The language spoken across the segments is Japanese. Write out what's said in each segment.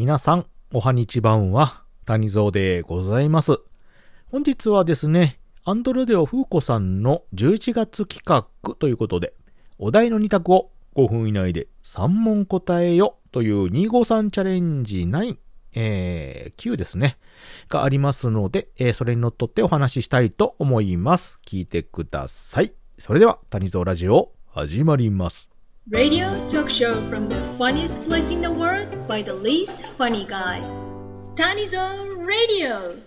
皆さん、おはにちばんは、谷蔵でございます。本日はですね、アンドロデオ風子さんの11月企画ということで、お題の2択を5分以内で3問答えよという253チャレンジ9、えー、9ですね、がありますので、えー、それにのっとってお話ししたいと思います。聞いてください。それでは、谷蔵ラジオ、始まります。Radio talk show from the funniest place in the world by the least funny guy. Tanizo Radio.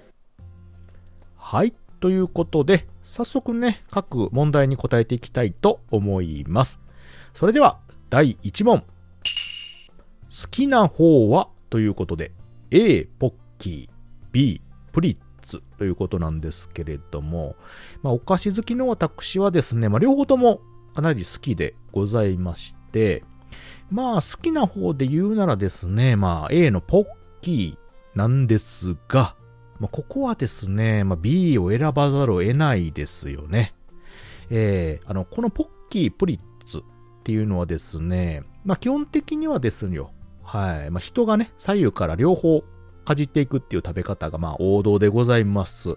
はい。ということで、早速ね、各問題に答えていきたいと思います。それでは、第1問。好きな方は？ということで、A、ポッキー、B、プリッツということなんですけれども、まあ、お菓子好きの私はですね、まあ、両方ともかなり好きでございまして、まあ、好きな方で言うならですね、まあ、A のポッキーなんですが、まあ、ここはですね、まあ、B を選ばざるを得ないですよね。えー、あの、このポッキープリッツっていうのはですね、まあ、基本的にはですよ。はい。まあ、人がね、左右から両方かじっていくっていう食べ方が、まあ、王道でございます。ま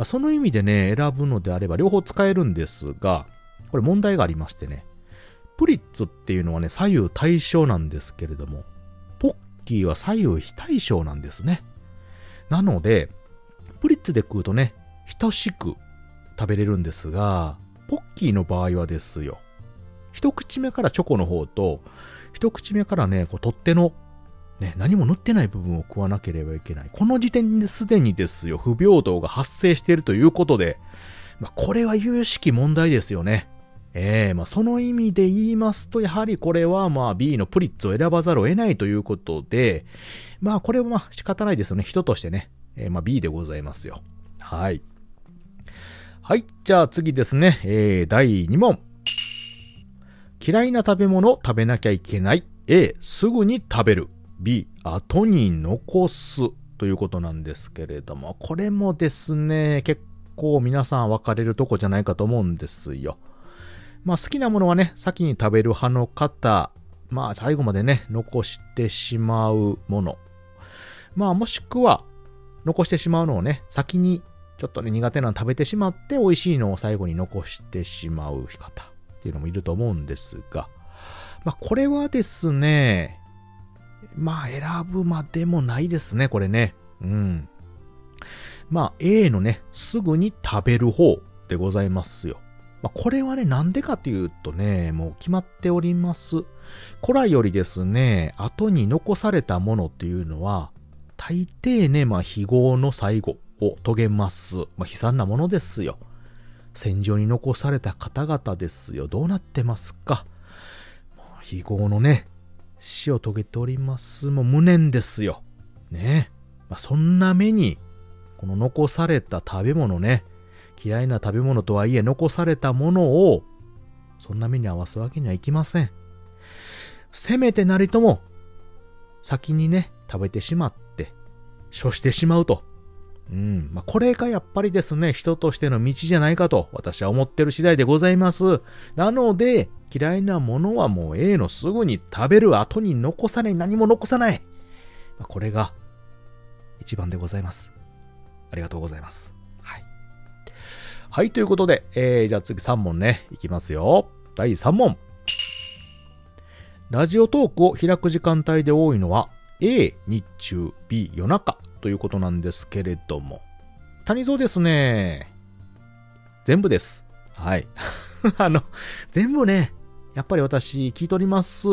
あ、その意味でね、選ぶのであれば両方使えるんですが、これ問題がありましてね、プリッツっていうのはね、左右対称なんですけれども、ポッキーは左右非対称なんですね。なので、プリッツで食うとね、等しく食べれるんですが、ポッキーの場合はですよ、一口目からチョコの方と、一口目からね、こう取っ手の、ね、何も塗ってない部分を食わなければいけない。この時点ですでにですよ、不平等が発生しているということで、まあ、これは有識問題ですよね。ええまあ、その意味で言いますと、やはりこれはまあ B のプリッツを選ばざるを得ないということで、まあこれはまあ仕方ないですよね。人としてね。えーまあ B でございますよ。はい。はい。じゃあ次ですね。えー、第2問。嫌いな食べ物を食べなきゃいけない。A、すぐに食べる。B、後に残す。ということなんですけれども、これもですね、結構皆さん分かれるとこじゃないかと思うんですよ。まあ好きなものはね、先に食べる派の方、まあ最後までね、残してしまうもの。まあもしくは、残してしまうのをね、先にちょっとね、苦手なの食べてしまって、美味しいのを最後に残してしまう方っていうのもいると思うんですが、まあこれはですね、まあ選ぶまでもないですね、これね。うん。まあ A のね、すぐに食べる方でございますよ。まあ、これはね、なんでかっていうとね、もう決まっております。古来よりですね、後に残されたものっていうのは、大抵ね、まあ、非業の最後を遂げます。まあ、悲惨なものですよ。戦場に残された方々ですよ。どうなってますか？もう非業のね、死を遂げております。もう無念ですよ。ね。まあ、そんな目に、この残された食べ物ね、嫌いな食べ物とはいえ残されたものを、そんな目に合わすわけにはいきません。せめてなりとも、先にね、食べてしまって、処してしまうと。うん。まあ、これがやっぱりですね、人としての道じゃないかと、私は思ってる次第でございます。なので、嫌いなものはもう A のすぐに食べる後に残さない、何も残さない。まあ、これが、一番でございます。ありがとうございます。はい。ということで、えー、じゃあ次3問ね、いきますよ。第3問。ラジオトークを開く時間帯で多いのは、A、日中、B、夜中ということなんですけれども。谷蔵ですね。全部です。はい。あの、全部ね、やっぱり私聞いております。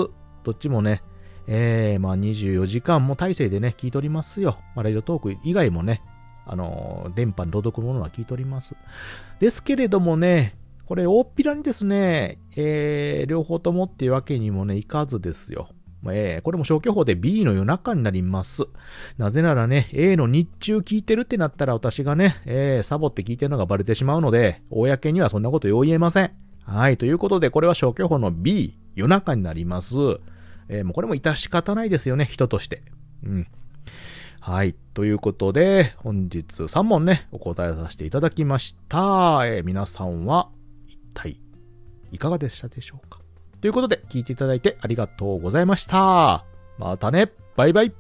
どっちもね、えー、まあ24時間も体制でね、聞いておりますよ。まあラジオトーク以外もね、あの、電波に届くものは聞いております。ですけれどもね、これ大っぴらにですね、えー、両方ともっていうわけにもね、いかずですよ。えー、これも消去法で B の夜中になります。なぜならね、A の日中聞いてるってなったら私がね、えー、サボって聞いてるのがバレてしまうので、公にはそんなことよう言えません。はい、ということで、これは消去法の B、夜中になります。えー、もうこれも致し方ないですよね、人として。うん。はい。ということで、本日3問ね、お答えさせていただきました。えー皆さんは一体いかがでしたでしょうか？ということで、聞いていただいてありがとうございました。またね。バイバイ。